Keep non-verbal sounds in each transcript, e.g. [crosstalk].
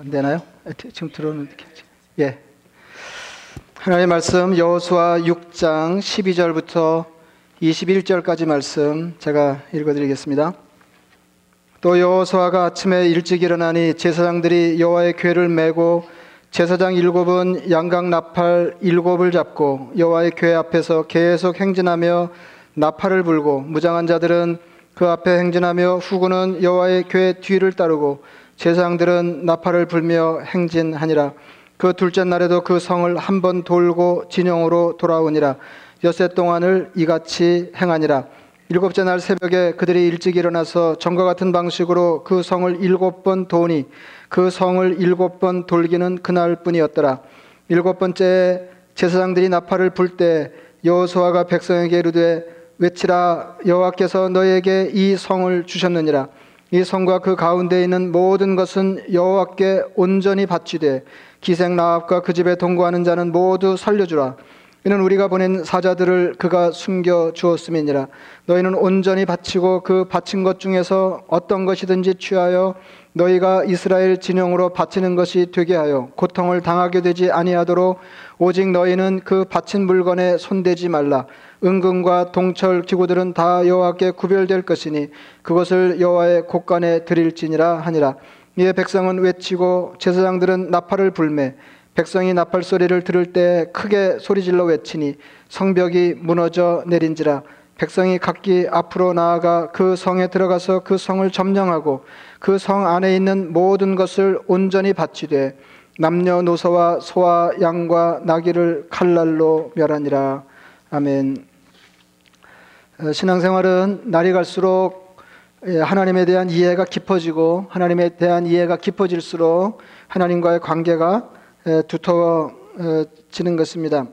안 되나요? 지금 들어오는데 예. 하나님의 말씀 여호수아 6장 12절부터 21절까지 말씀 제가 읽어 드리겠습니다. 또 여호수아가 아침에 일찍 일어나니 제사장들이 여호와의 궤를 메고 제사장 일곱은 양각 나팔 일곱을 잡고 여호와의 궤 앞에서 계속 행진하며 나팔을 불고 무장한 자들은 그 앞에 행진하며 후군은 여호와의 궤 뒤를 따르고 제사장들은 나팔을 불며 행진하니라. 그 둘째 날에도 그 성을 한 번 돌고 진영으로 돌아오니라. 엿새 동안을 이같이 행하니라. 일곱째 날 새벽에 그들이 일찍 일어나서 전과 같은 방식으로 그 성을 일곱 번 도니 그 성을 일곱 번 돌기는 그날뿐이었더라. 일곱 번째 제사장들이 나팔을 불 때 여호수아가 백성에게 이르되 외치라. 여호와께서 너에게 이 성을 주셨느니라 이 성과 그 가운데 있는 모든 것은 여호와께 온전히 바치되 기생 나합과 그 집에 동거하는 자는 모두 살려주라. 이는 우리가 보낸 사자들을 그가 숨겨 주었음이니라. 너희는 온전히 바치고 그 바친 것 중에서 어떤 것이든지 취하여 너희가 이스라엘 진영으로 바치는 것이 되게 하여 고통을 당하게 되지 아니하도록 오직 너희는 그 바친 물건에 손대지 말라. 은근과 동철 기구들은 다 여호와께 구별될 것이니 그것을 여호와의 곳간에 드릴지니라 하니라. 이에 백성은 외치고 제사장들은 나팔을 불매 백성이 나팔 소리를 들을 때 크게 소리질러 외치니 성벽이 무너져 내린지라 백성이 각기 앞으로 나아가 그 성에 들어가서 그 성을 점령하고 그 성 안에 있는 모든 것을 온전히 바치되 남녀노소와 소와 양과 나귀를 칼날로 멸하니라 아멘. 어, 신앙생활은 날이 갈수록 예, 하나님에 대한 이해가 깊어지고 하나님에 대한 이해가 깊어질수록 하나님과의 관계가 예, 두터워지는 것입니다.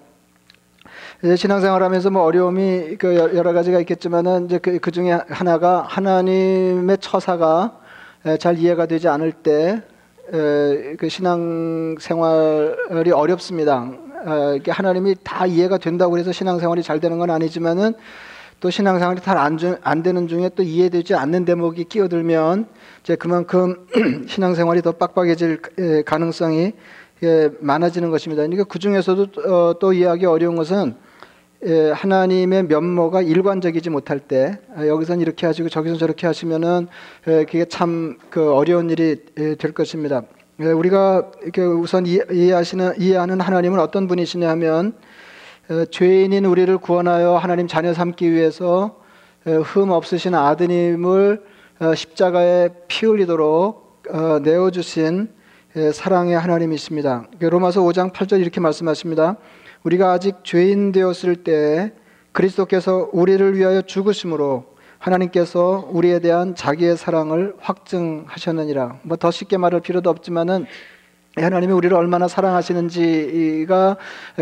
예, 신앙생활하면서 뭐 어려움이 그 여러 가지가 있겠지만은 이제 그, 그 중에 하나가 하나님의 처사가 잘 이해가 되지 않을 때 그 신앙생활이 어렵습니다. 어, 하나님이 다 이해가 된다고 해서 신앙생활이 잘 되는 건 아니지만은 또 신앙생활이 잘 안 되는 중에 또 이해되지 않는 대목이 끼어들면 이제 그만큼 [clears throat] 신앙생활이 더 빡빡해질 가능성이 많아지는 것입니다. 그러니까 그 중에서도 어, 또 이해하기 어려운 것은 하나님의 면모가 일관적이지 못할 때 아, 여기서는 이렇게 하시고 저기서 저렇게 하시면은 그게 참 그 어려운 일이 될 것입니다. 우리가 이렇게 우선 이해하시는 이해하는 하나님은 어떤 분이시냐 어, 죄인인 우리를 구원하여 하나님 자녀 삼기 위해서 어, 흠 없으신 아드님을 어, 십자가에 피 흘리도록 내어주신 사랑의 하나님이십니다. 로마서 5장 8절 이렇게 말씀하십니다. 우리가 아직 죄인 되었을 때 그리스도께서 우리를 위하여 죽으심으로 하나님께서 우리에 대한 자기의 사랑을 확증하셨느니라. 뭐 더 쉽게 말할 필요도 없지만은 하나님이 우리를 얼마나 사랑하시는지가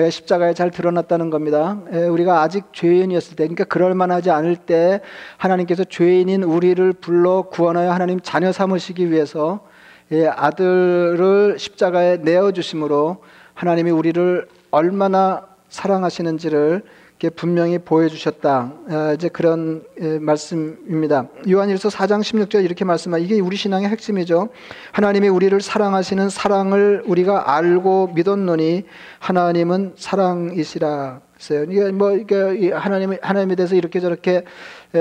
십자가에 잘 드러났다는 겁니다. 우리가 아직 죄인이었을 때, 그러니까 그럴 만하지 않을 때 하나님께서 죄인인 우리를 불러 구원하여 하나님 자녀 삼으시기 위해서 아들을 십자가에 내어 주심으로 하나님이 우리를 얼마나 사랑하시는지를 분명히 보여주셨다. 아, 이제 그런 말씀입니다. 요한일서 4장 16절 이렇게 말씀하 이게 우리 신앙의 핵심이죠. 하나님이 우리를 사랑하시는 사랑을 우리가 알고 믿었노니 하나님은 사랑이시라. 이게 뭐 이게 하나님 하나님에 대해서 이렇게 저렇게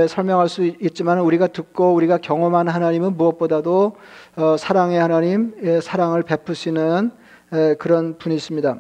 설명할 수 있지만 우리가 듣고 우리가 경험한 하나님은 무엇보다도 어, 사랑의 하나님, 사랑을 베푸시는 그런 분이십니다.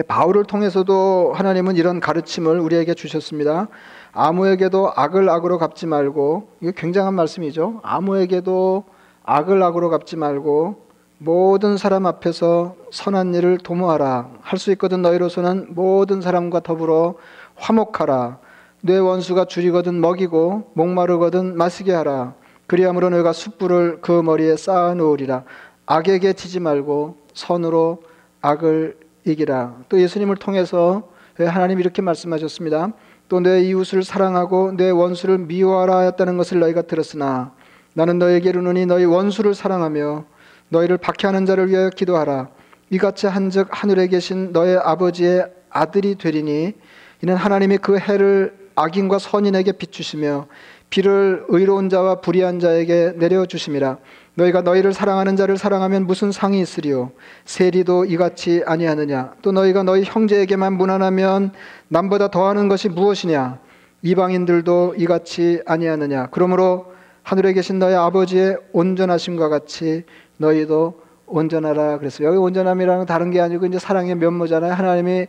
바울을 통해서도 하나님은 이런 가르침을 우리에게 주셨습니다. 아무에게도 악을 악으로 갚지 말고 이게 굉장한 말씀이죠. 아무에게도 악을 악으로 갚지 말고 모든 사람 앞에서 선한 일을 도모하라. 할 수 있거든 너희로서는 모든 사람과 더불어 화목하라. 내 원수가 줄이거든 먹이고 목마르거든 마시게 하라. 그리함으로 너희가 숯불을 그 머리에 쌓아 놓으리라. 악에게 지지 말고 선으로 악을 이기라. 또 예수님을 통해서 하나님 이렇게 말씀하셨습니다. 또 내 이웃을 사랑하고 내 원수를 미워하라 하였다는 것을 너희가 들었으나 나는 너에게 이르노니 너희 원수를 사랑하며 너희를 박해하는 자를 위하여 기도하라. 이같이 한즉 하늘에 계신 너의 아버지의 아들이 되리니 이는 하나님이 그 해를 악인과 선인에게 비추시며 비를 의로운 자와 불의한 자에게 내려 주심이라. 너희가 너희를 사랑하는 자를 사랑하면 무슨 상이 있으리요 세리도 이같이 아니하느냐 또 너희가 너희 형제에게만 무난하면 남보다 더하는 것이 무엇이냐 이방인들도 이같이 아니하느냐 그러므로 하늘에 계신 너희 아버지의 온전하심과 같이 너희도 온전하라 그랬어요. 여기 온전함이라는 다른 게 아니고 이제 사랑의 면모잖아요. 하나님이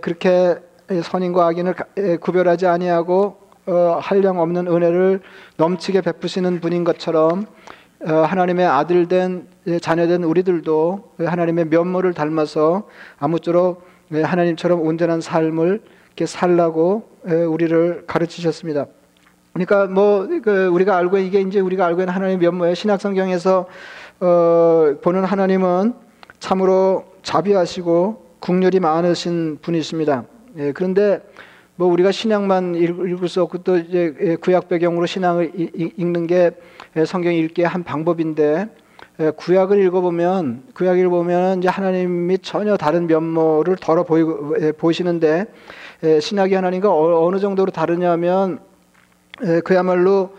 그렇게 선인과 악인을 구별하지 아니하고 어, 한량 없는 은혜를 넘치게 베푸시는 분인 것처럼 어, 하나님의 아들 된 자녀 된 우리들도 하나님의 면모를 닮아서 아무쪼록 하나님처럼 온전한 삶을 이렇게 살라고 우리를 가르치셨습니다. 그러니까 뭐그 우리가 알고 이게 이제 우리가 알고 있는 하나님의 면모예요. 신약 성경에서 어, 보는 하나님은 참으로 자비하시고 국률이 많으신 분이십니다. 예, 그런데 뭐 우리가 신약만 읽을 수 없고 또 이제 예, 구약 배경으로 신앙을 읽는 게 예, 성경 읽기의 한 방법인데 예, 구약을 읽어보면 구약 읽어보면 이제 하나님이 전혀 다른 면모를 덜어 보이고 보시는데 신약이 하나님과 어, 어느 정도로 다르냐면 그야말로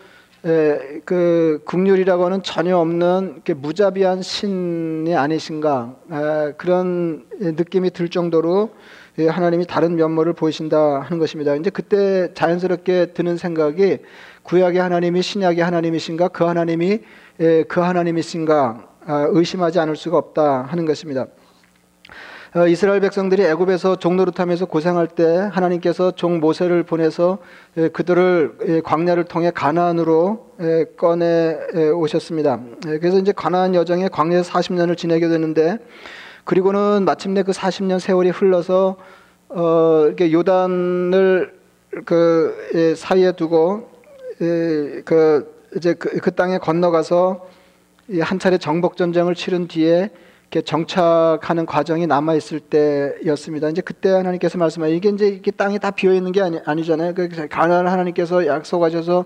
그 국률이라고 하는 전혀 없는 무자비한 신이 아니신가 그런 느낌이 들 정도로 하나님이 다른 면모를 보이신다 하는 것입니다. 이제 그때 자연스럽게 드는 생각이 구약의 하나님이 신약의 하나님이신가 그 하나님이 그 하나님이신가 아, 의심하지 않을 수가 없다 하는 것입니다. 어, 이스라엘 백성들이 애굽에서 종노릇하면서 고생할 때 하나님께서 종 모세를 보내서 그들을 광야를 통해 가나안으로 꺼내 오셨습니다. 그래서 이제 가나안 여정에 광야에서 40년을 지내게 되는데 그리고는 마침내 그 40년 세월이 흘러서 어 이렇게 요단을 그 사이에 두고 그 이제 그, 그 땅에 건너가서 한 차례 정복 전쟁을 치른 뒤에 정착하는 과정이 남아 있을 때였습니다. 이제 그때 하나님께서 말씀하 이게 이제 이게 땅이 다 비어 있는 게 아니, 아니잖아요. 그 가나안 하나님께서 약속하셔서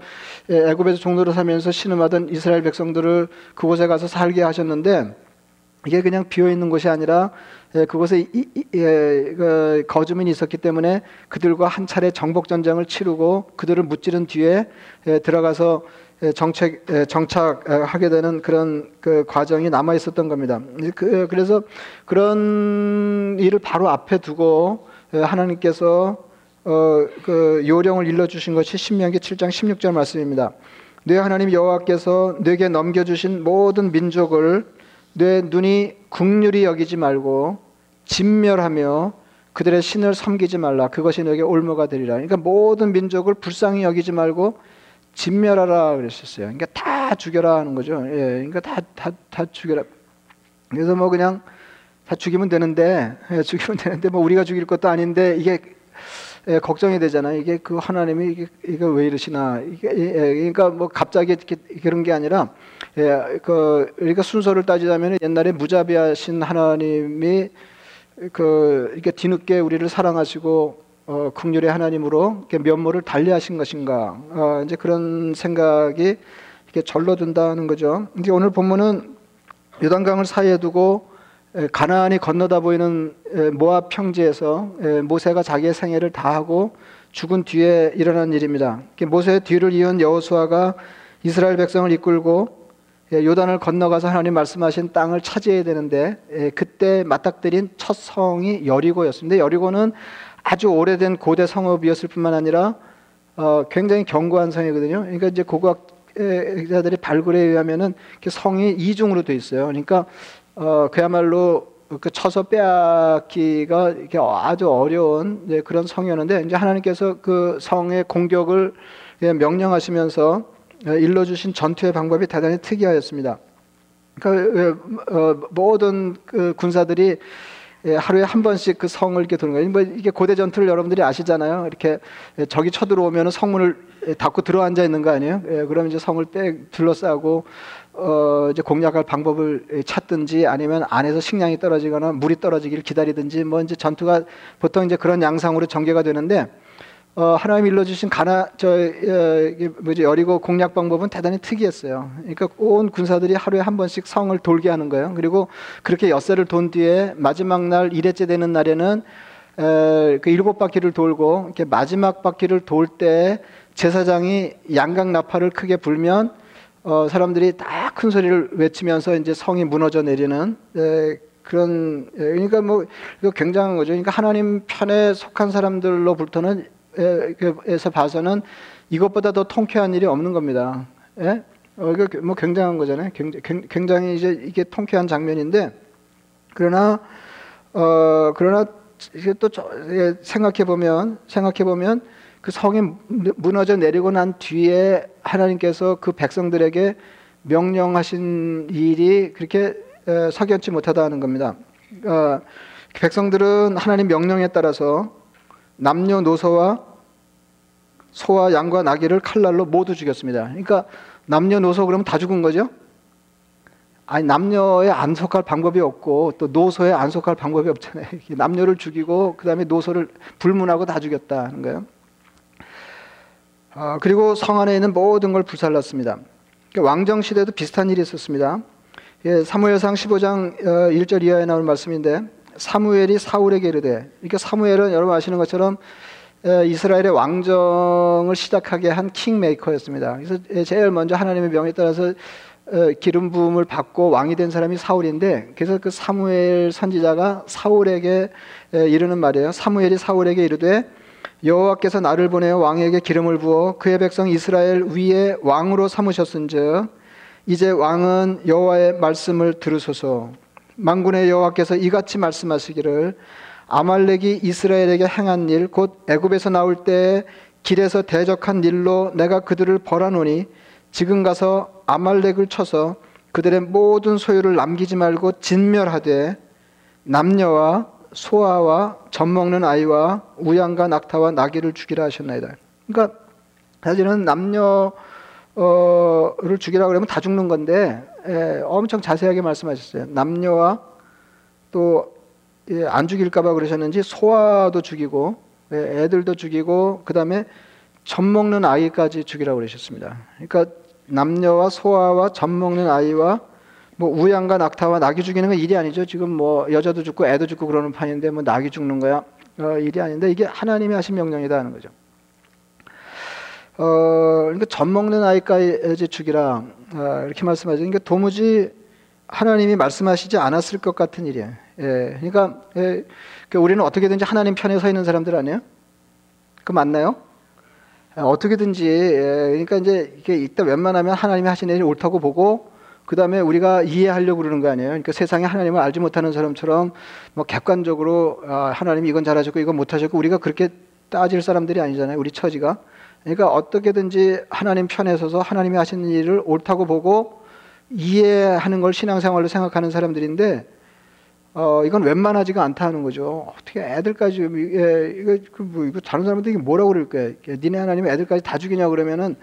애굽에서 종로로 살면서 신음하던 이스라엘 백성들을 그곳에 가서 살게 하셨는데 이게 그냥 비어 있는 곳이 아니라 그곳에 이, 이, 예, 그 거주민이 있었기 때문에 그들과 한 차례 정복 전쟁을 치르고 그들을 무찌른 뒤에 들어가서 정책 정착하게 되는 그런 그 과정이 남아 있었던 겁니다. 그, 그래서 그런 일을 바로 앞에 두고 하나님께서 어, 그 요령을 일러 주신 것이 신명기 7장 16절 말씀입니다. 내 하나님 여호와께서 내게 넘겨 주신 모든 민족을 내 눈이 국률이 여기지 말고 진멸하며 그들의 신을 섬기지 말라. 그것이 너에게 올무가 되리라. 그러니까 모든 민족을 불쌍히 여기지 말고 진멸하라 그랬었어요. 그러니까 다 죽여라 하는 거죠. 예, 그러니까 다, 다, 다 죽여라. 그래서 뭐 그냥 다 죽이면 되는데, 예, 죽이면 되는데 뭐 우리가 죽일 것도 아닌데 이게 예, 걱정이 되잖아요. 이게 그 하나님이 이게, 이게 왜 이러시나. 이게, 예, 예 그러니까 뭐 갑자기 이렇게 그런 게 아니라, 예, 그, 우리가 순서를 따지자면 옛날에 무자비하신 하나님이 그, 이렇게 뒤늦게 우리를 사랑하시고 어, 국률의 하나님으로 면모를 달리하신 것인가 어, 이제 그런 생각이 이렇게 절로 든다는 거죠. 이제 오늘 본문은 요단강을 사이에 두고 가나안이 건너다 보이는 모압 평지에서 모세가 자기의 생애를 다하고 죽은 뒤에 일어난 일입니다. 모세의 뒤를 이은 여호수아가 이스라엘 백성을 이끌고 요단을 건너가서 하나님 말씀하신 땅을 차지해야 되는데 그때 맞닥뜨린 첫 성이 여리고였습니다. 여리고는 아주 오래된 고대 성읍이었을 뿐만 아니라 어, 굉장히 견고한 성이거든요. 그러니까 이제 고고학자들이 발굴에 의하면은 성이 이중으로 돼 있어요. 그러니까 어, 그야말로 그 쳐서 빼앗기가 이렇게 아주 어려운 그런 성이었는데 이제 하나님께서 그 성의 공격을 명령하시면서 일러주신 전투의 방법이 대단히 특이하였습니다. 그 어, 모든 그 군사들이 예, 하루에 한 번씩 그 성을 이렇게 도는 거예요. 뭐 이게 고대 전투를 여러분들이 아시잖아요. 이렇게 적이 쳐들어오면 성문을 닫고 들어앉아 있는 거 아니에요? 예, 그러면 이제 성을 빽 둘러싸고 어 이제 공략할 방법을 찾든지 아니면 안에서 식량이 떨어지거나 물이 떨어지기를 기다리든지 뭐 이제 전투가 보통 이제 그런 양상으로 전개가 되는데 어, 하나님 일러주신 가나 저 어, 뭐지 여리고 공략 방법은 대단히 특이했어요. 그러니까 온 군사들이 하루에 한 번씩 성을 돌게 하는 거예요. 그리고 그렇게 엿새를 돈 뒤에 마지막 날 일회째 되는 날에는 에, 그 일곱 바퀴를 돌고 이렇게 마지막 바퀴를 돌 때 제사장이 양각 나팔을 크게 불면 어, 사람들이 다 큰 소리를 외치면서 이제 성이 무너져 내리는 에, 그런 에, 그러니까 뭐 이거 굉장한 거죠. 그러니까 하나님 편에 속한 사람들로부터는 에, 에서 봐서는 이것보다 더 통쾌한 일이 없는 겁니다. 예? 어, 이거 뭐 굉장한 거잖아요. 굉장히, 굉장히 이제 이게 통쾌한 장면인데 그러나 어 그러나 이게 또 예, 생각해 보면 생각해 보면 그 성이 무너져 내리고 난 뒤에 하나님께서 그 백성들에게 명령하신 일이 그렇게 석연치 못하다는 겁니다. 어, 백성들은 하나님 명령에 따라서 남녀 노소와 소와 양과 나귀를 칼날로 모두 죽였습니다. 그러니까 남녀노소 그러면 다 죽은 거죠? 아니 남녀에 안 속할 방법이 없고 또 노소에 안 속할 방법이 없잖아요. [laughs] 남녀를 죽이고 그 다음에 노소를 불문하고 다 죽였다는 거예요. 아, 그리고 성 안에 있는 모든 걸 불살랐습니다. 그러니까 왕정 시대도 비슷한 일이 있었습니다. 예, 사무엘상 15장 1절 어, 이하에 나올 말씀인데 사무엘이 사울에게 이르되 그러니까 사무엘은 여러분 아시는 것처럼 이스라엘의 왕정을 시작하게 한 킹메이커였습니다. 그래서 제일 먼저 하나님의 명에 따라서 기름 부음을 받고 왕이 된 사람이 사울인데 그래서 그 사무엘 선지자가 사울에게 이르는 말이에요. 사무엘이 사울에게 이르되 여호와께서 나를 보내어 왕에게 기름을 부어 그의 백성 이스라엘 위에 왕으로 삼으셨은즉 이제 왕은 여호와의 말씀을 들으소서 만군의 여호와께서 이같이 말씀하시기를 아말렉이 이스라엘에게 행한 일 곧 애굽에서 나올 때 길에서 대적한 일로 내가 그들을 벌하노니 지금 가서 아말렉을 쳐서 그들의 모든 소유를 남기지 말고 진멸하되 남녀와 소아와 젖 먹는 아이와 우양과 낙타와 나귀를 죽이라 하셨나이다. 그러니까 사실은 남녀를 죽이라 그러면 다 죽는 건데 예, 엄청 자세하게 말씀하셨어요. 남녀와 또 안 예, 죽일까봐 그러셨는지 소아도 죽이고 예, 애들도 죽이고 그 다음에 젖 먹는 아이까지 죽이라고 그러셨습니다. 그러니까 남녀와 소아와 젖 먹는 아이와 뭐 우양과 낙타와 낙이 죽이는 건 일이 아니죠. 지금 뭐 여자도 죽고 애도 죽고 그러는 판인데 뭐 낙이 죽는 거야 어, 일이 아닌데 이게 하나님이 하신 명령이다 하는 거죠. 어, 그러니까 젖 먹는 아이까지 죽이라 어, 이렇게 말씀하죠. 그러니까 도무지 하나님이 말씀하시지 않았을 것 같은 일이에요. 예, 그러니까, 예, 그러니까 우리는 어떻게든지 하나님 편에 서 있는 사람들 아니에요? 그 맞나요? 예, 어떻게든지 예, 그러니까 이제 이게 이따 웬만하면 하나님이 하신 일이 옳다고 보고 그 다음에 우리가 이해하려고 그러는 거 아니에요? 그러니까 세상에 하나님을 알지 못하는 사람처럼 뭐 객관적으로 아, 하나님이 이건 잘하셨고 이건 못하셨고 우리가 그렇게 따질 사람들이 아니잖아요. 우리 처지가. 그러니까 어떻게든지 하나님 편에 서서 하나님이 하신 일을 옳다고 보고 이해하는 걸 신앙생활로 생각하는 사람들인데 어, 이건 웬만하지가 않다는 거죠. 어떻게 애들까지, 예, 이거, 그 뭐, 이거 다른 사람들이 뭐라고 그럴 거야. 니네 하나님 애들까지 다 죽이냐 그러면은,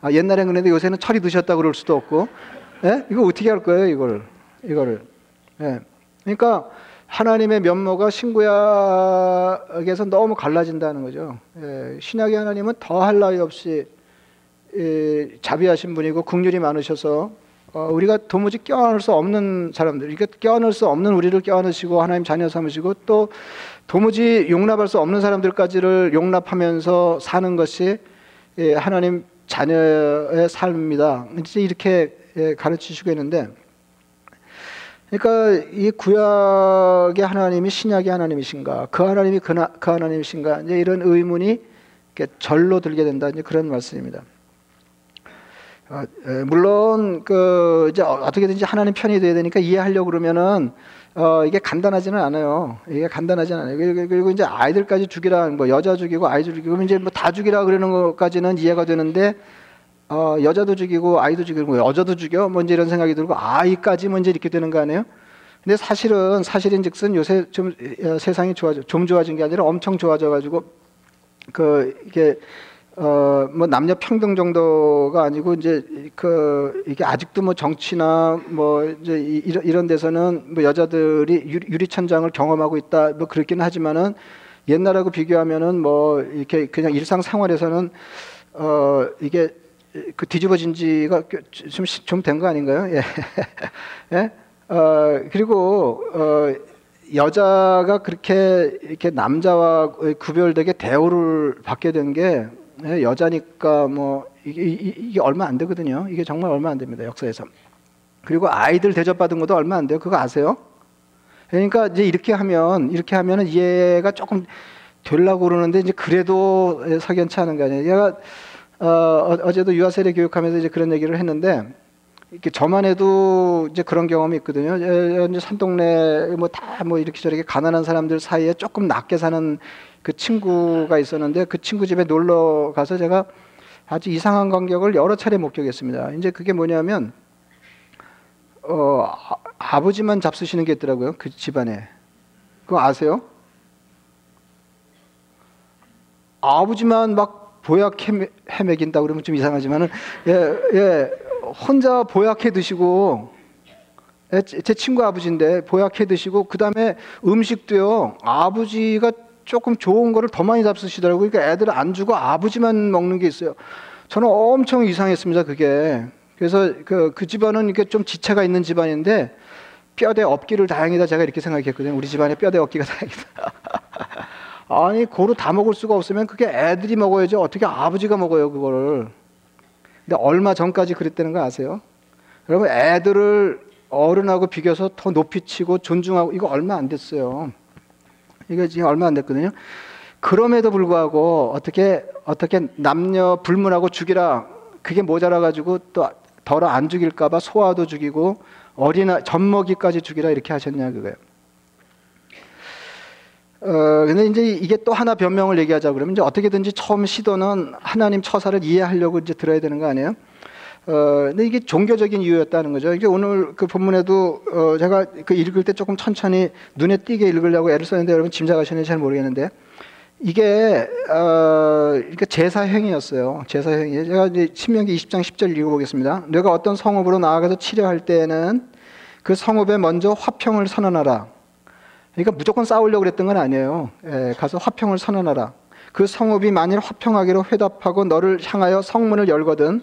아, 옛날엔 그랬는데 요새는 철이 드셨다 그럴 수도 없고, 예? 이거 어떻게 할 거예요, 이걸, 이거를. 예. 그러니까 하나님의 면모가 신구약에서 너무 갈라진다는 거죠. 예, 신약의 하나님은 더할 나위 없이 예, 자비하신 분이고 국률이 많으셔서 어, 우리가 도무지 껴안을 수 없는 사람들, 그러니까 껴안을 수 없는 우리를 껴안으시고 하나님 자녀 삼으시고 또 도무지 용납할 수 없는 사람들까지를 용납하면서 사는 것이 예, 하나님 자녀의 삶입니다. 이제 이렇게 예, 가르치시고 있는데, 그러니까 이 구약의 하나님이 신약의 하나님이신가, 그 하나님이 그, 그 하나님이신가, 이제 이런 의문이 절로 들게 된다. 이제 그런 말씀입니다. 어, 물론 그 이제 어떻게든지 하나님 편이 돼야 되니까 이해하려고 그러면은 어 이게 간단하지는 않아요. 이게 간단하지 않아요. 그리고 이제 아이들까지 죽이라 뭐 여자 죽이고 아이들 죽이고 이제 뭐 다 죽이라 그러는 것까지는 이해가 되는데 어 여자도 죽이고 아이도 죽이고 여자도 죽여 뭔지 이런 생각이 들고 아이까지 뭔지 이렇게 되는 거 아니에요? 근데 사실은 사실인즉슨 요새 좀 어, 세상이 좋아져 좀 좋아진 게 아니라 엄청 좋아져 가지고 그 이게 어, 뭐 남녀 평등 정도가 아니고 이제 그 이게 아직도 뭐 정치나 뭐 이제 이런 이런 데서는 뭐 여자들이 유리 천장을 경험하고 있다 뭐 그렇기는 하지만은 옛날하고 비교하면은 뭐 이렇게 그냥 일상 생활에서는 어 이게 그 뒤집어진 지가 좀 좀 된 거 아닌가요? 예. [laughs] 예? 어 그리고 어 여자가 그렇게 이렇게 남자와 구별되게 대우를 받게 된게 예, 여자니까 뭐 이게, 이- 이게 얼마 안 되거든요. 이게 정말 얼마 안 됩니다. 역사에서. 그리고 아이들 대접받은 것도 얼마 안 돼요. 그거 아세요? 그러니까 이제 이렇게 하면 이렇게 하면은 이해가 조금 되려고 그러는데 이제 그래도 석연치 않은 거 아니에요. 얘가 어, 어- 어제도 유아 세례 교육하면서 이제 그런 얘기를 했는데 이렇게 저만 해도 이제 그런 경험이 있거든요. 예, 이제 산동네 뭐다뭐 이렇게 저렇게 가난한 사람들 사이에 조금 낮게 사는 그 친구가 있었는데 그 친구 집에 놀러 가서 제가 아주 이상한 광경을 여러 차례 목격했습니다. 이제 그게 뭐냐면 어 아, 아버지만 잡수시는 게 있더라고요. 그 집안에. 그거 아세요? 아버지만 막 보약 헤매, 헤매긴다 그러면 좀 이상하지만은 예, 예, 혼자 보약해 드시고 예, 제제 친구 아버지인데 보약해 드시고 그다음에 음식도요. 아버지가 조금 좋은 거를 더 많이 잡수시더라고요. 그러니까 애들 안 주고 아버지만 먹는 게 있어요. 저는 엄청 이상했습니다. 그게. 그래서 그, 그 집안은 이렇게 좀 지체가 있는 집안인데 뼈대 없기를 다행이다 제가 이렇게 생각했거든요. 우리 집안에 뼈대 없기가 [laughs] 다행이다. 아니 고루 다 먹을 수가 없으면 그게 애들이 먹어야지 어떻게 아버지가 먹어요 그거를. 근데 얼마 전까지 그랬다는 거 아세요? 여러분 애들을 어른하고 비교해서 더 높이 치고 존중하고 이거 얼마 안 됐어요. 이거 지금 얼마 안 됐거든요. 그럼에도 불구하고 어떻게 어떻게 남녀 불문하고 죽이라 그게 모자라 가지고 또 덜어 안 죽일까봐 소아도 죽이고 어린아 젖먹이까지 죽이라 이렇게 하셨냐 그거예요. 어 근데 이제 이게 또 하나 변명을 얘기하자 그러면 이제 어떻게든지 처음 시도는 하나님 처사를 이해하려고 이제 들어야 되는 거 아니에요? 어, 근데 이게 종교적인 이유였다는 거죠. 이게 오늘 그 본문에도 어, 제가 그 읽을 때 조금 천천히 눈에 띄게 읽으려고 애를 썼는데 여러분 짐작하시는지 잘 모르겠는데 이게 어, 그러니까 제사 행위였어요. 제사 행위. 제가 이제 신명기 20장 10절 읽어보겠습니다. 내가 어떤 성읍으로 나아가서 치료할 때에는 그 성읍에 먼저 화평을 선언하라. 그러니까 무조건 싸우려고 그랬던 건 아니에요. 예, 가서 화평을 선언하라. 그 성읍이 만일 화평하기로 회답하고 너를 향하여 성문을 열거든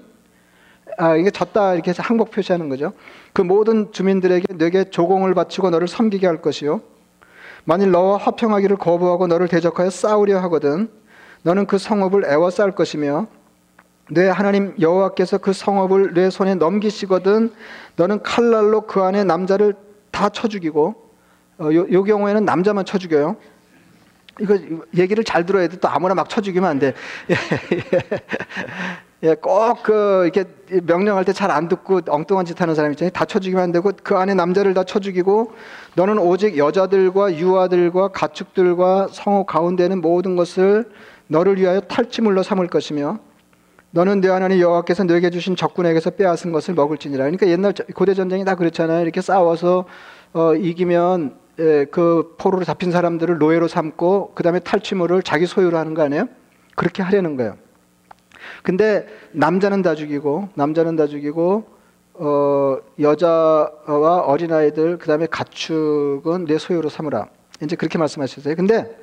아, 이게 졌다 이렇게 해서 항복 표시하는 거죠. 그 모든 주민들에게 내게 조공을 바치고 너를 섬기게 할 것이요. 만일 너와 화평하기를 거부하고 너를 대적하여 싸우려 하거든 너는 그 성읍을 애워쌀 것이며 내 하나님 여호와께서 그 성읍을 내 손에 넘기시거든 너는 칼날로 그 안에 남자를 다 쳐 죽이고 어, 요, 요 경우에는 남자만 쳐 죽여요. 이거 얘기를 잘 들어야 돼. 또 아무나 막 쳐 죽이면 안 돼. [laughs] 예, 꼭 그 이렇게 명령할 때 잘 안 듣고 엉뚱한 짓 하는 사람 있잖아요. 다 쳐 죽이면 안 되고 그 안에 남자를 다 쳐 죽이고 너는 오직 여자들과 유아들과 가축들과 성읍 가운데는 모든 것을 너를 위하여 탈취물로 삼을 것이며 너는 내 하나님 여호와께서 너에게 주신 적군에게서 빼앗은 것을 먹을지니라. 그러니까 옛날 저- 고대 전쟁이 다 그렇잖아요. 이렇게 싸워서 어, 이기면 예, 그 포로로 잡힌 사람들을 노예로 삼고 그 다음에 탈취물을 자기 소유로 하는 거 아니에요? 그렇게 하려는 거예요. 근데 남자는 다 죽이고 남자는 다 죽이고 어, 여자와 어린아이들 그다음에 가축은 내 소유로 삼으라. 이제 그렇게 말씀하셨어요. 근데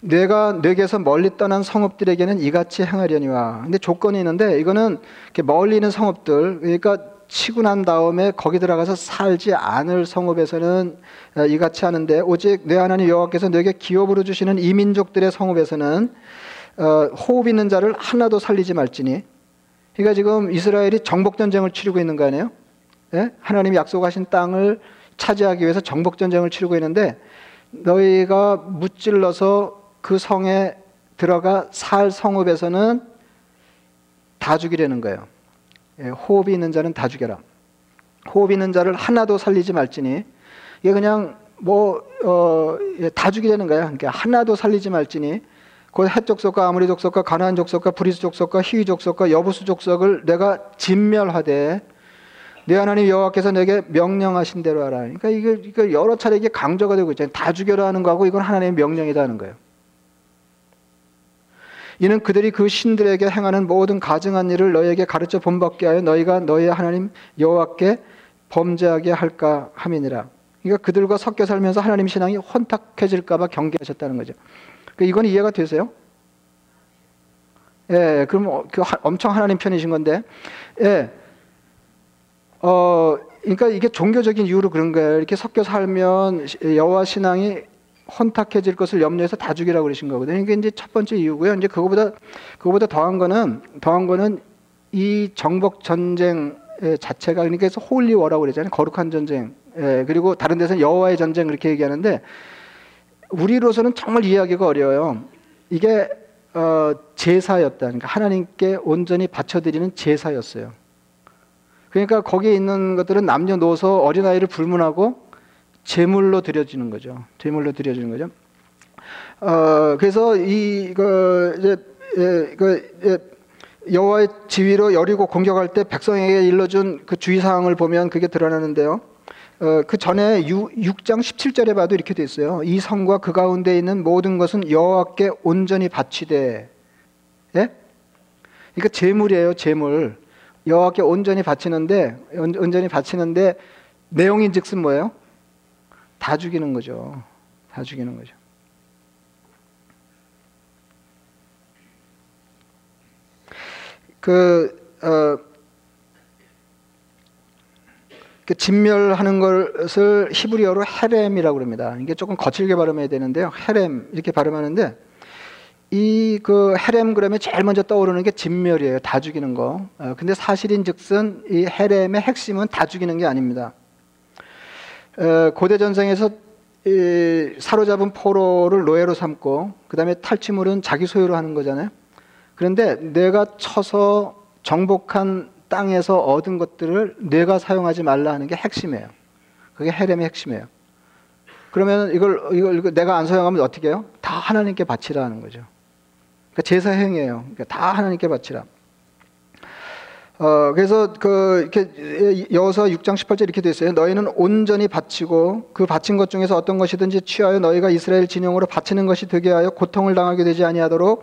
내가 내게서 멀리 떠난 성읍들에게는 이같이 행하려니와. 근데 조건이 있는데 이거는 이렇게 멀리 있는 성읍들 그러니까 치고 난 다음에 거기 들어가서 살지 않을 성읍에서는 어, 이같이 하는데 오직 내 하나님 여호와께서 내게 기업으로 주시는 이민족들의 성읍에서는 어, 호흡 있는 자를 하나도 살리지 말지니. 그러니까 지금 이스라엘이 정복 전쟁을 치르고 있는 거 아니에요? 예? 하나님이 약속하신 땅을 차지하기 위해서 정복 전쟁을 치르고 있는데 너희가 무찔러서 그 성에 들어가 살 성읍에서는 다 죽이려는 거예요. 예, 호흡이 있는 자는 다 죽여라. 호흡 있는 자를 하나도 살리지 말지니 이게 그냥 뭐 다 죽이려는 거야. 그러니까 하나도 살리지 말지니 곧 헷 족속과 아모리 족속과 가나안 족속과 브리스 족속과 히위 족속과 여부스 족속을 내가 진멸하되 내 하나님 여호와께서 내게 명령하신 대로 하라. 그러니까 이게, 이게 여러 차례 이게 강조가 되고 있잖아요. 다 죽여라 하는 거하고 이건 하나님의 명령이다 하는 거예요. 이는 그들이 그 신들에게 행하는 모든 가증한 일을 너희에게 가르쳐 본받게 하여 너희가 너희 하나님 여호와께 범죄하게 할까 함이니라. 그러니까 그들과 섞여 살면서 하나님 신앙이 혼탁해질까봐 경계하셨다는 거죠. 그 이건 이해가 되세요? 예, 그럼 어, 그 하- 엄청 하나님 편이신 건데, 예, 어, 그러니까 이게 종교적인 이유로 그런 거예요. 이렇게 섞여 살면 시- 여호와 신앙이 혼탁해질 것을 염려해서 다 죽이라고 그러신 거거든요. 이게 이제 첫 번째 이유고요. 이제 그거보다 그거보다 더한 거는 더한 거는 이 정복 전쟁 자체가 그러니까 holy war라고 그러잖아요. 거룩한 전쟁. 예, 그리고 다른 데서는 여호와의 전쟁 그렇게 얘기하는데 우리로서는 정말 이해하기가 어려워요. 이게 어, 제사였다. 그러니까 하나님께 온전히 바쳐드리는 제사였어요. 그러니까 거기에 있는 것들은 남녀노소 어린아이를 불문하고 제물로 드려지는 거죠. 제물로 드려지는 거죠. 어, 그래서 이거 이제 예, 그 예, 여호와의 지위로 여리고 공격할 때 백성에게 일러준 그 주의 사항을 보면 그게 드러나는데요. 어, 그 전에 6, 6장 17절에 봐도 이렇게 돼 있어요. 이 성과 그 가운데 있는 모든 것은 여호와께 온전히 바치되. 예? 그러니까 제물이에요, 제물. 여호와께 온전히 바치는데 온전히 바치는데 내용인즉슨 뭐예요? 다 죽이는 거죠. 다 죽이는 거죠. 그, 어, 그 진멸하는 것을 히브리어로 헤렘이라고 그럽니다. 이게 조금 거칠게 발음해야 되는데요. 헤렘 이렇게 발음하는데 이 그 헤렘 그러면 제일 먼저 떠오르는 게 진멸이에요. 다 죽이는 거. 어, 근데 사실인즉슨 이 헤렘의 핵심은 다 죽이는 게 아닙니다. 고대 전쟁에서 사로잡은 포로를 노예로 삼고 그 다음에 탈취물은 자기 소유로 하는 거잖아요. 그런데 내가 쳐서 정복한 땅에서 얻은 것들을 내가 사용하지 말라 하는 게 핵심이에요. 그게 헤렘의 핵심이에요. 그러면 이걸, 이걸, 이걸 내가 안 사용하면 어떻게 해요? 다 하나님께 바치라 하는 거죠. 그러니까 제사 행위예요. 그러니까 다 하나님께 바치라. 어, 그래서 그 이렇게 여호서 6장 18절 이렇게 돼 있어요. 너희는 온전히 바치고 그 바친 것 중에서 어떤 것이든지 취하여 너희가 이스라엘 진영으로 바치는 것이 되게 하여 고통을 당하게 되지 아니하도록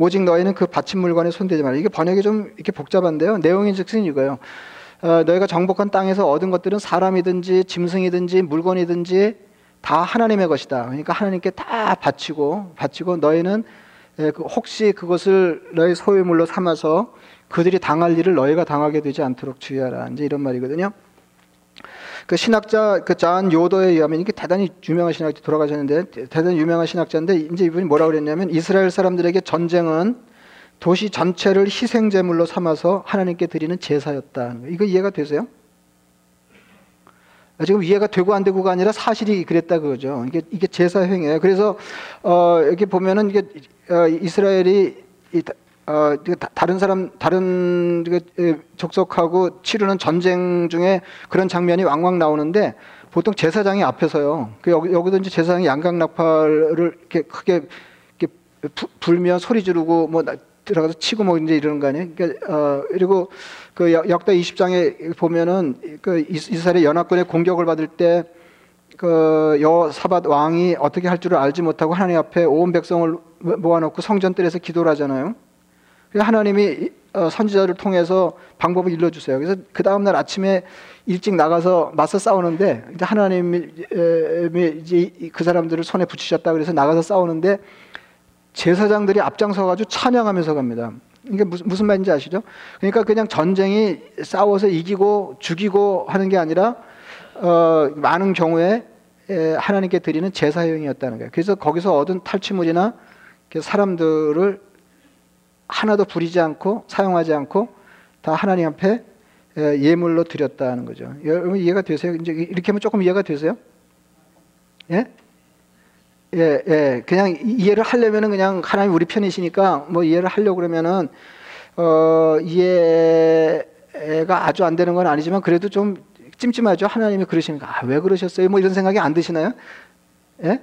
오직 너희는 그 바친 물건에 손대지 말라. 이게 번역이 좀 이렇게 복잡한데요. 내용인 즉슨 이거예요. 어, 너희가 정복한 땅에서 얻은 것들은 사람이든지 짐승이든지 물건이든지 다 하나님의 것이다. 그러니까 하나님께 다 바치고 바치고 너희는 그 혹시 그것을 너희 소유물로 삼아서 그들이 당할 일을 너희가 당하게 되지 않도록 주의하라. 이제 이런 말이거든요. 그 신학자 그 잔 요도에 의하면 이게 대단히 유명한 신학자 돌아가셨는데 대단히 유명한 신학자인데 이제 이분이 뭐라고 그랬냐면 이스라엘 사람들에게 전쟁은 도시 전체를 희생 제물로 삼아서 하나님께 드리는 제사였다. 이거 이해가 되세요? 지금 이해가 되고 안 되고가 아니라 사실이 그랬다 그거죠. 이게 이게 제사 행위예요. 그래서 어 여기 보면은 이게 어, 이스라엘이 어, 다른 사람 다른 족속하고 치르는 전쟁 중에 그런 장면이 왕왕 나오는데 보통 제사장이 앞에서요. 그 여기, 여기도 이제 제사장이 양각 낙파를 이렇게 크게 이렇게 불면 소리 지르고 뭐 들어가서 치고 뭐 이제 이러는 거 아니에요. 그러니까 어, 그리고 그 역대 20장에 보면은 그 이스라엘의 연합군의 공격을 받을 때 그 여사밧 왕이 어떻게 할 줄을 알지 못하고 하나님 앞에 온 백성을 모아놓고 성전 뜰에서 기도를 하잖아요. 하나님이 어, 선지자를 통해서 방법을 일러주세요. 그래서 그 다음날 아침에 일찍 나가서 맞서 싸우는데 하나님이 이제 그 사람들을 손에 붙이셨다 그래서 나가서 싸우는데 제사장들이 앞장서가지고 찬양하면서 갑니다. 이게 무슨, 무슨 말인지 아시죠? 그러니까 그냥 전쟁이 싸워서 이기고 죽이고 하는 게 아니라 어, 많은 경우에 하나님께 드리는 제사형이었다는 거예요. 그래서 거기서 얻은 탈취물이나 사람들을 하나도 부리지 않고 사용하지 않고 다 하나님 앞에 예물로 드렸다는 거죠. 여러분 이해가 되세요? 이제 이렇게 하면 조금 이해가 되세요? 예? 예, 예. 그냥 이해를 하려면은 그냥 하나님 우리 편이시니까 뭐 이해를 하려고 그러면은 어, 이해가 아주 안 되는 건 아니지만 그래도 좀 찜찜하죠. 하나님이 그러시니까 아, 왜 그러셨어요? 뭐 이런 생각이 안 드시나요? 예?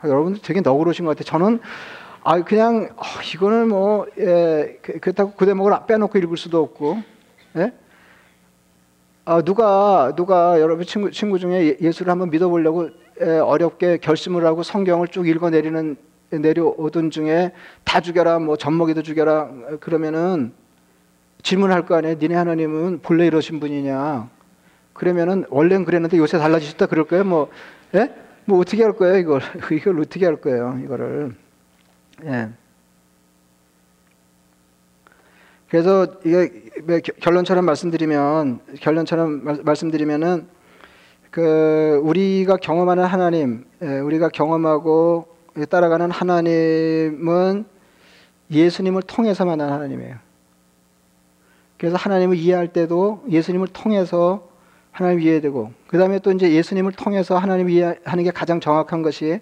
아, 여러분들 되게 너그러우신 것 같아요. 저는 아 그냥 어, 이거는 뭐 예, 그, 그렇다고 그 대목을 빼놓고 읽을 수도 없고 예? 아, 누가 누가 여러분 친구 친구 중에 예, 예수를 한번 믿어보려고 예, 어렵게 결심을 하고 성경을 쭉 읽어내리는 내려오던 중에 다 죽여라 뭐 젖먹이도 죽여라 그러면은 질문할 거 아니에요. 니네 하나님은 본래 이러신 분이냐? 그러면은 원래는 그랬는데 요새 달라지셨다 그럴 거예요? 뭐 예? 뭐 어떻게 할 거예요 이걸? [laughs] 이걸 어떻게 할 거예요 이거를 예. 그래서 이게 결론처럼 말씀드리면 결론처럼 말, 말씀드리면은 그 우리가 경험하는 하나님, 예, 우리가 경험하고 따라가는 하나님은 예수님을 통해서 만난 하나님이에요. 그래서 하나님을 이해할 때도 예수님을 통해서 하나님 이해되고 그 다음에 또 이제 예수님을 통해서 하나님 이해하는 게 가장 정확한 것이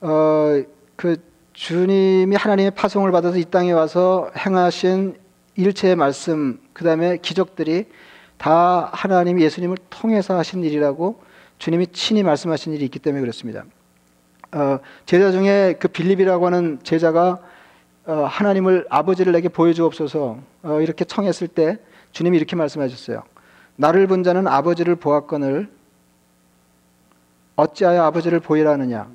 어 그 주님이 하나님의 파송을 받아서 이 땅에 와서 행하신 일체의 말씀 그 다음에 기적들이 다 하나님 예수님을 통해서 하신 일이라고 주님이 친히 말씀하신 일이 있기 때문에 그렇습니다. 어, 제자 중에 그 빌립이라고 하는 제자가 어, 하나님을 아버지를 내게 보여주옵소서 어, 이렇게 청했을 때 주님이 이렇게 말씀하셨어요. 나를 본 자는 아버지를 보았거늘 어찌하여 아버지를 보이라느냐?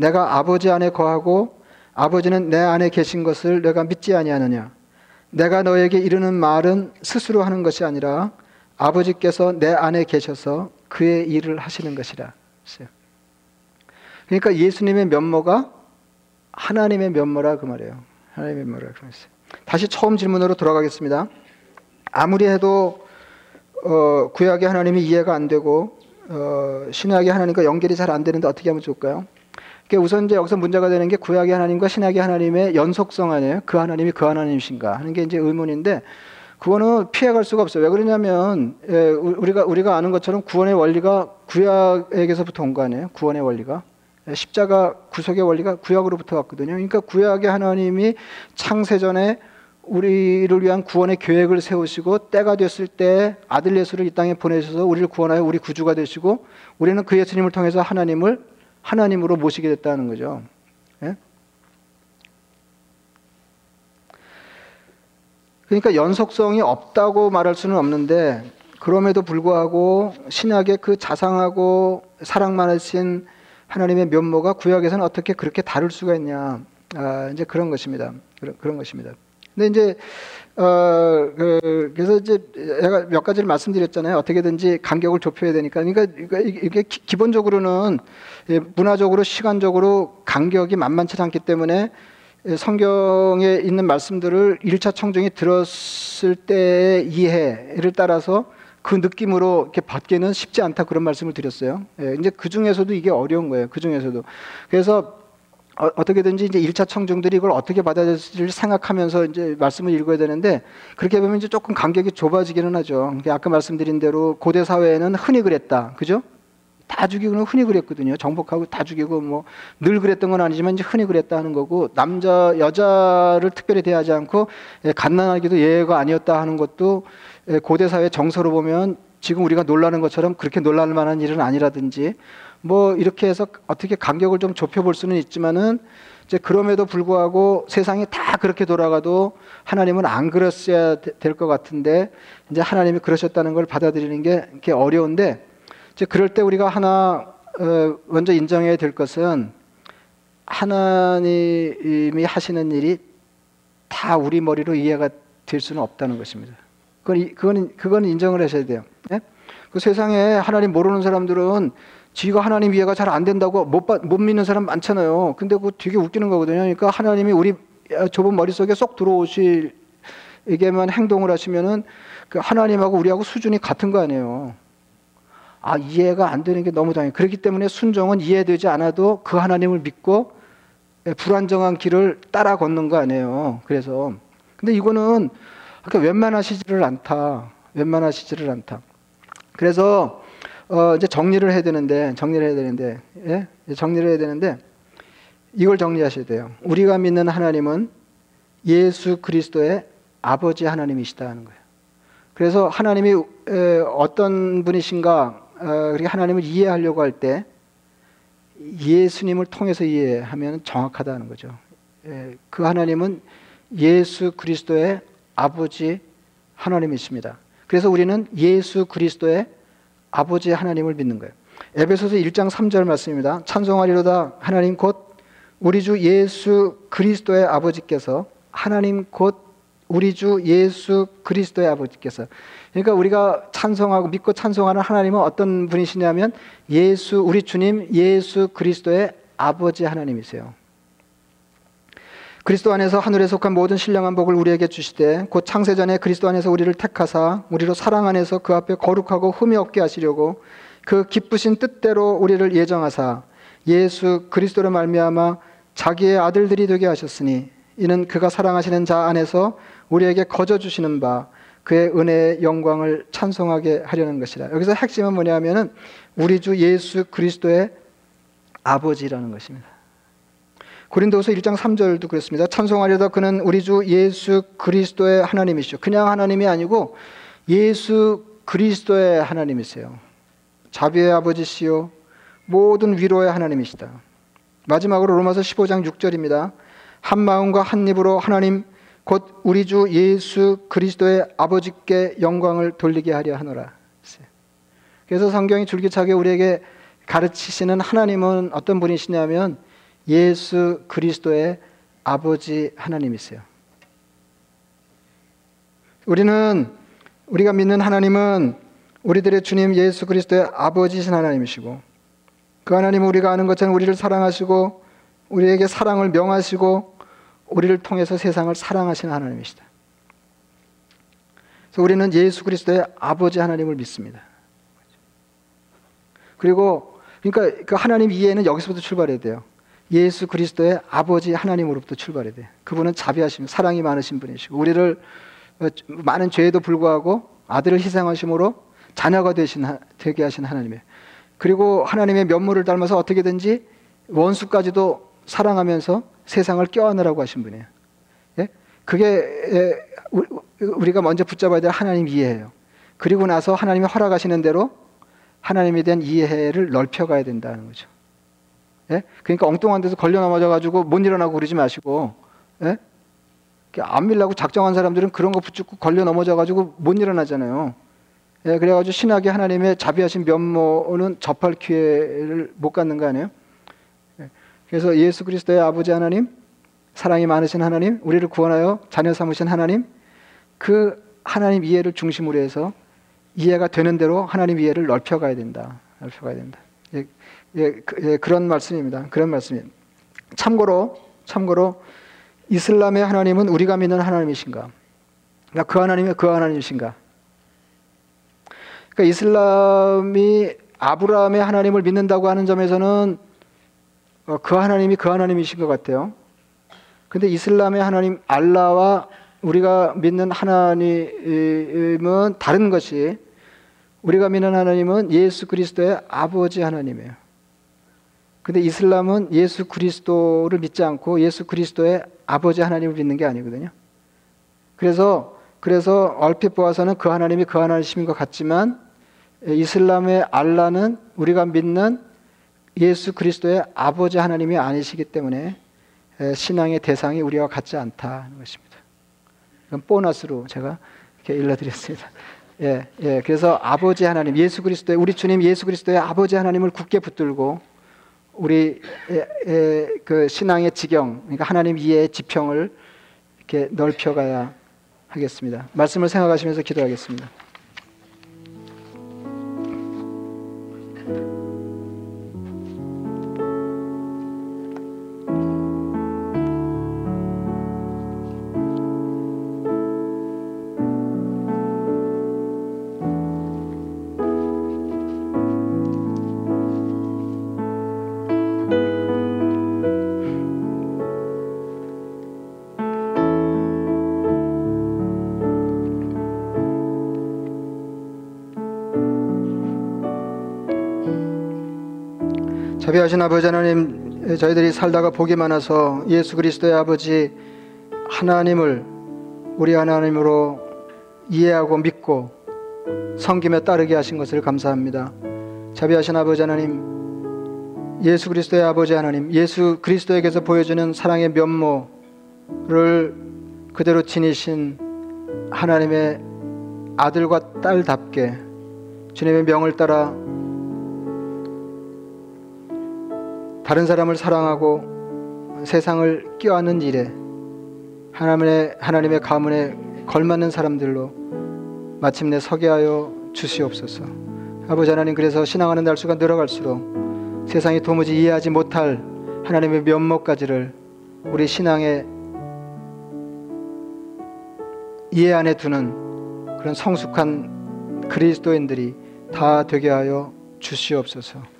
내가 아버지 안에 거하고 아버지는 내 안에 계신 것을 내가 믿지 아니하느냐? 내가 너에게 이르는 말은 스스로 하는 것이 아니라 아버지께서 내 안에 계셔서 그의 일을 하시는 것이라. 그러니까 예수님의 면모가 하나님의 면모라 그 말이에요. 하나님의 면모라 그랬어요. 다시 처음 질문으로 돌아가겠습니다. 아무리 해도 어, 구약의 하나님이 이해가 안 되고 어, 신약의 하나님과 연결이 잘 안 되는데 어떻게 하면 좋을까요? 우선 이제 여기서 문제가 되는 게 구약의 하나님과 신약의 하나님의 연속성 아니에요? 그 하나님이 그 하나님이신가 하는 게 이제 의문인데 그거는 피해갈 수가 없어요. 왜 그러냐면 예, 우리가 우리가 아는 것처럼 구원의 원리가 구약에게서부터 온 거 아니에요? 구원의 원리가 예, 십자가 구속의 원리가 구약으로부터 왔거든요. 그러니까 구약의 하나님이 창세전에 우리를 위한 구원의 계획을 세우시고 때가 됐을 때 아들 예수를 이 땅에 보내셔서 우리를 구원하여 우리 구주가 되시고 우리는 그 예수님을 통해서 하나님을 하나님으로 모시게 됐다는 거죠. 예? 그러니까 연속성이 없다고 말할 수는 없는데 그럼에도 불구하고 신약의 그 자상하고 사랑 많으신 하나님의 면모가 구약에서는 어떻게 그렇게 다를 수가 있냐? 아, 이제 그런 것입니다. 그런, 그런 것입니다. 근데 이제 어, 그, 래서 이제 제가 몇 가지를 말씀드렸잖아요. 어떻게든지 간격을 좁혀야 되니까. 그러니까 이게 기본적으로는 문화적으로 시간적으로 간격이 만만치 않기 때문에 성경에 있는 말씀들을 1차 청중이 들었을 때의 이해를 따라서 그 느낌으로 이렇게 받기는 쉽지 않다 그런 말씀을 드렸어요. 예, 이제 그 중에서도 이게 어려운 거예요. 그 중에서도. 그래서 어, 떻게든지 이제 1차 청중들이 이걸 어떻게 받아들일지 생각하면서 이제 말씀을 읽어야 되는데 그렇게 보면 이제 조금 간격이 좁아지기는 하죠. 아까 말씀드린 대로 고대 사회에는 흔히 그랬다. 그죠? 다 죽이고는 흔히 그랬거든요. 정복하고 다 죽이고 뭐 늘 그랬던 건 아니지만 이제 흔히 그랬다 하는 거고 남자 여자를 특별히 대하지 않고 예, 갓난아기도 예외가 아니었다 하는 것도 예, 고대 사회 정서로 보면 지금 우리가 놀라는 것처럼 그렇게 놀랄 만한 일은 아니라든지 뭐 이렇게 해서 어떻게 간격을 좀 좁혀볼 수는 있지만은 이제 그럼에도 불구하고 세상이 다 그렇게 돌아가도 하나님은 안 그랬어야 될 것 같은데 이제 하나님이 그러셨다는 걸 받아들이는 게 어려운데 이제 그럴 때 우리가 하나 어, 먼저 인정해야 될 것은 하나님이 하시는 일이 다 우리 머리로 이해가 될 수는 없다는 것입니다. 그건 그건 그건 인정을 하셔야 돼요. 네? 그 세상에 하나님 모르는 사람들은 지가 하나님 이해가 잘 안 된다고 못, 못 믿는 사람 많잖아요. 근데 그거 되게 웃기는 거거든요. 그러니까 하나님이 우리 좁은 머릿속에 쏙 들어오실 에게만 행동을 하시면은 그 하나님하고 우리하고 수준이 같은 거 아니에요. 아, 이해가 안 되는 게 너무 당해. 그렇기 때문에 순종은 이해되지 않아도 그 하나님을 믿고 불안정한 길을 따라 걷는 거 아니에요. 그래서. 근데 이거는 그러니까 웬만하시지를 않다. 웬만하시지를 않다. 그래서 어 이제 정리를 해야 되는데 정리를 해야 되는데 예? 정리를 해야 되는데 이걸 정리하셔야 돼요. 우리가 믿는 하나님은 예수 그리스도의 아버지 하나님이시다 하는 거예요. 그래서 하나님이 어떤 분이신가 어, 우리 하나님을 이해하려고 할 때 예수님을 통해서 이해하면 정확하다는 거죠. 예, 그 하나님은 예수 그리스도의 아버지 하나님이십니다. 그래서 우리는 예수 그리스도의 아버지 하나님을 믿는 거예요. 에베소서 1장 3절 말씀입니다. 찬송하리로다 하나님 곧 우리 주 예수 그리스도의 아버지께서 하나님 곧 우리 주 예수 그리스도의 아버지께서 그러니까 우리가 찬송하고 믿고 찬송하는 하나님은 어떤 분이시냐면 예수 우리 주님 예수 그리스도의 아버지 하나님이세요. 그리스도 안에서 하늘에 속한 모든 신령한 복을 우리에게 주시되 곧 창세 전에 그리스도 안에서 우리를 택하사 우리로 사랑 안에서 그 앞에 거룩하고 흠이 없게 하시려고 그 기쁘신 뜻대로 우리를 예정하사 예수 그리스도로 말미암아 자기의 아들들이 되게 하셨으니 이는 그가 사랑하시는 자 안에서 우리에게 거저 주시는 바 그의 은혜의 영광을 찬송하게 하려는 것이라. 여기서 핵심은 뭐냐면은 우리 주 예수 그리스도의 아버지라는 것입니다. 고린도서 1장 3절도 그렇습니다. 찬송하려다 그는 우리 주 예수 그리스도의 하나님이시죠. 그냥 하나님이 아니고 예수 그리스도의 하나님이세요. 자비의 아버지시요 모든 위로의 하나님이시다. 마지막으로 로마서 15장 6절입니다. 한 마음과 한 입으로 하나님 곧 우리 주 예수 그리스도의 아버지께 영광을 돌리게 하려 하노라. 그래서 성경이 줄기차게 우리에게 가르치시는 하나님은 어떤 분이시냐면 예수 그리스도의 아버지 하나님이세요. 우리는 우리가 믿는 하나님은 우리들의 주님 예수 그리스도의 아버지신 하나님이시고 그 하나님은 우리가 아는 것처럼 우리를 사랑하시고 우리에게 사랑을 명하시고 우리를 통해서 세상을 사랑하시는 하나님이시다. 그래서 우리는 예수 그리스도의 아버지 하나님을 믿습니다. 그리고 그러니까 그 하나님 이해는 여기서부터 출발해야 돼요. 예수 그리스도의 아버지 하나님으로부터 출발해야 돼요. 그분은 자비하심, 사랑이 많으신 분이시고 우리를 많은 죄에도 불구하고 아들을 희생하심으로 자녀가 되신 되게 하신 하나님이에요. 그리고 하나님의 면모를 닮아서 어떻게든지 원수까지도 사랑하면서 세상을 껴안으라고 하신 분이에요. 예? 그게 우리가 먼저 붙잡아야 될 하나님 이해예요. 그리고 나서 하나님이 허락하시는 대로 하나님에 대한 이해를 넓혀가야 된다는 거죠. 예? 그러니까 엉뚱한 데서 걸려 넘어져 가지고 못 일어나고 그러지 마시고 예? 안 밀라고 작정한 사람들은 그런 거 붙잡고 걸려 넘어져 가지고 못 일어나잖아요. 예, 그래가지고 신학의 하나님의 자비하신 면모는 접할 기회를 못 갖는 거 아니에요? 예, 그래서 예수 그리스도의 아버지 하나님, 사랑이 많으신 하나님, 우리를 구원하여 자녀 삼으신 하나님, 그 하나님 이해를 중심으로 해서 이해가 되는 대로 하나님 이해를 넓혀가야 된다. 넓혀가야 된다. 예, 예, 그, 예, 그런 말씀입니다. 그런 말씀입니다. 참고로, 참고로 이슬람의 하나님은 우리가 믿는 하나님이신가? 그러니까 그 하나님이 그 하나님이신가? 그러니까 이슬람이 아브라함의 하나님을 믿는다고 하는 점에서는 어, 그 하나님이 그 하나님이신 것 같아요. 근데 이슬람의 하나님 알라와 우리가 믿는 하나님은 다른 것이 우리가 믿는 하나님은 예수 그리스도의 아버지 하나님이에요. 근데 이슬람은 예수 그리스도를 믿지 않고 예수 그리스도의 아버지 하나님을 믿는 게 아니거든요. 그래서 그래서 얼핏 보아서는 그 하나님이 그 하나님인 것 같지만 이슬람의 알라는 우리가 믿는 예수 그리스도의 아버지 하나님이 아니시기 때문에 신앙의 대상이 우리와 같지 않다는 것입니다. 이건 보너스로 제가 이렇게 일러드렸습니다. 예, 예. 그래서 아버지 하나님, 예수 그리스도의 우리 주님 예수 그리스도의 아버지 하나님을 굳게 붙들고 우리 그 신앙의 지경, 그러니까 하나님 이해의 지평을 이렇게 넓혀가야 하겠습니다. 말씀을 생각하시면서 기도하겠습니다. 자비하신 아버지 하나님, 저희들이 살다가 복이 많아서 예수 그리스도의 아버지 하나님을 우리 하나님으로 이해하고 믿고 섬김에 따르게 하신 것을 감사합니다. 자비하신 아버지 하나님, 예수 그리스도의 아버지 하나님, 예수 그리스도에게서 보여주는 사랑의 면모를 그대로 지니신 하나님의 아들과 딸답게 주님의 명을 따라 다른 사람을 사랑하고 세상을 껴안는 일에 하나님의, 하나님의 가문에 걸맞는 사람들로 마침내 서게 하여 주시옵소서. 아버지 하나님 그래서 신앙하는 날수가 늘어갈수록 세상이 도무지 이해하지 못할 하나님의 면목까지를 우리 신앙의 이해 안에 두는 그런 성숙한 그리스도인들이 다 되게 하여 주시옵소서.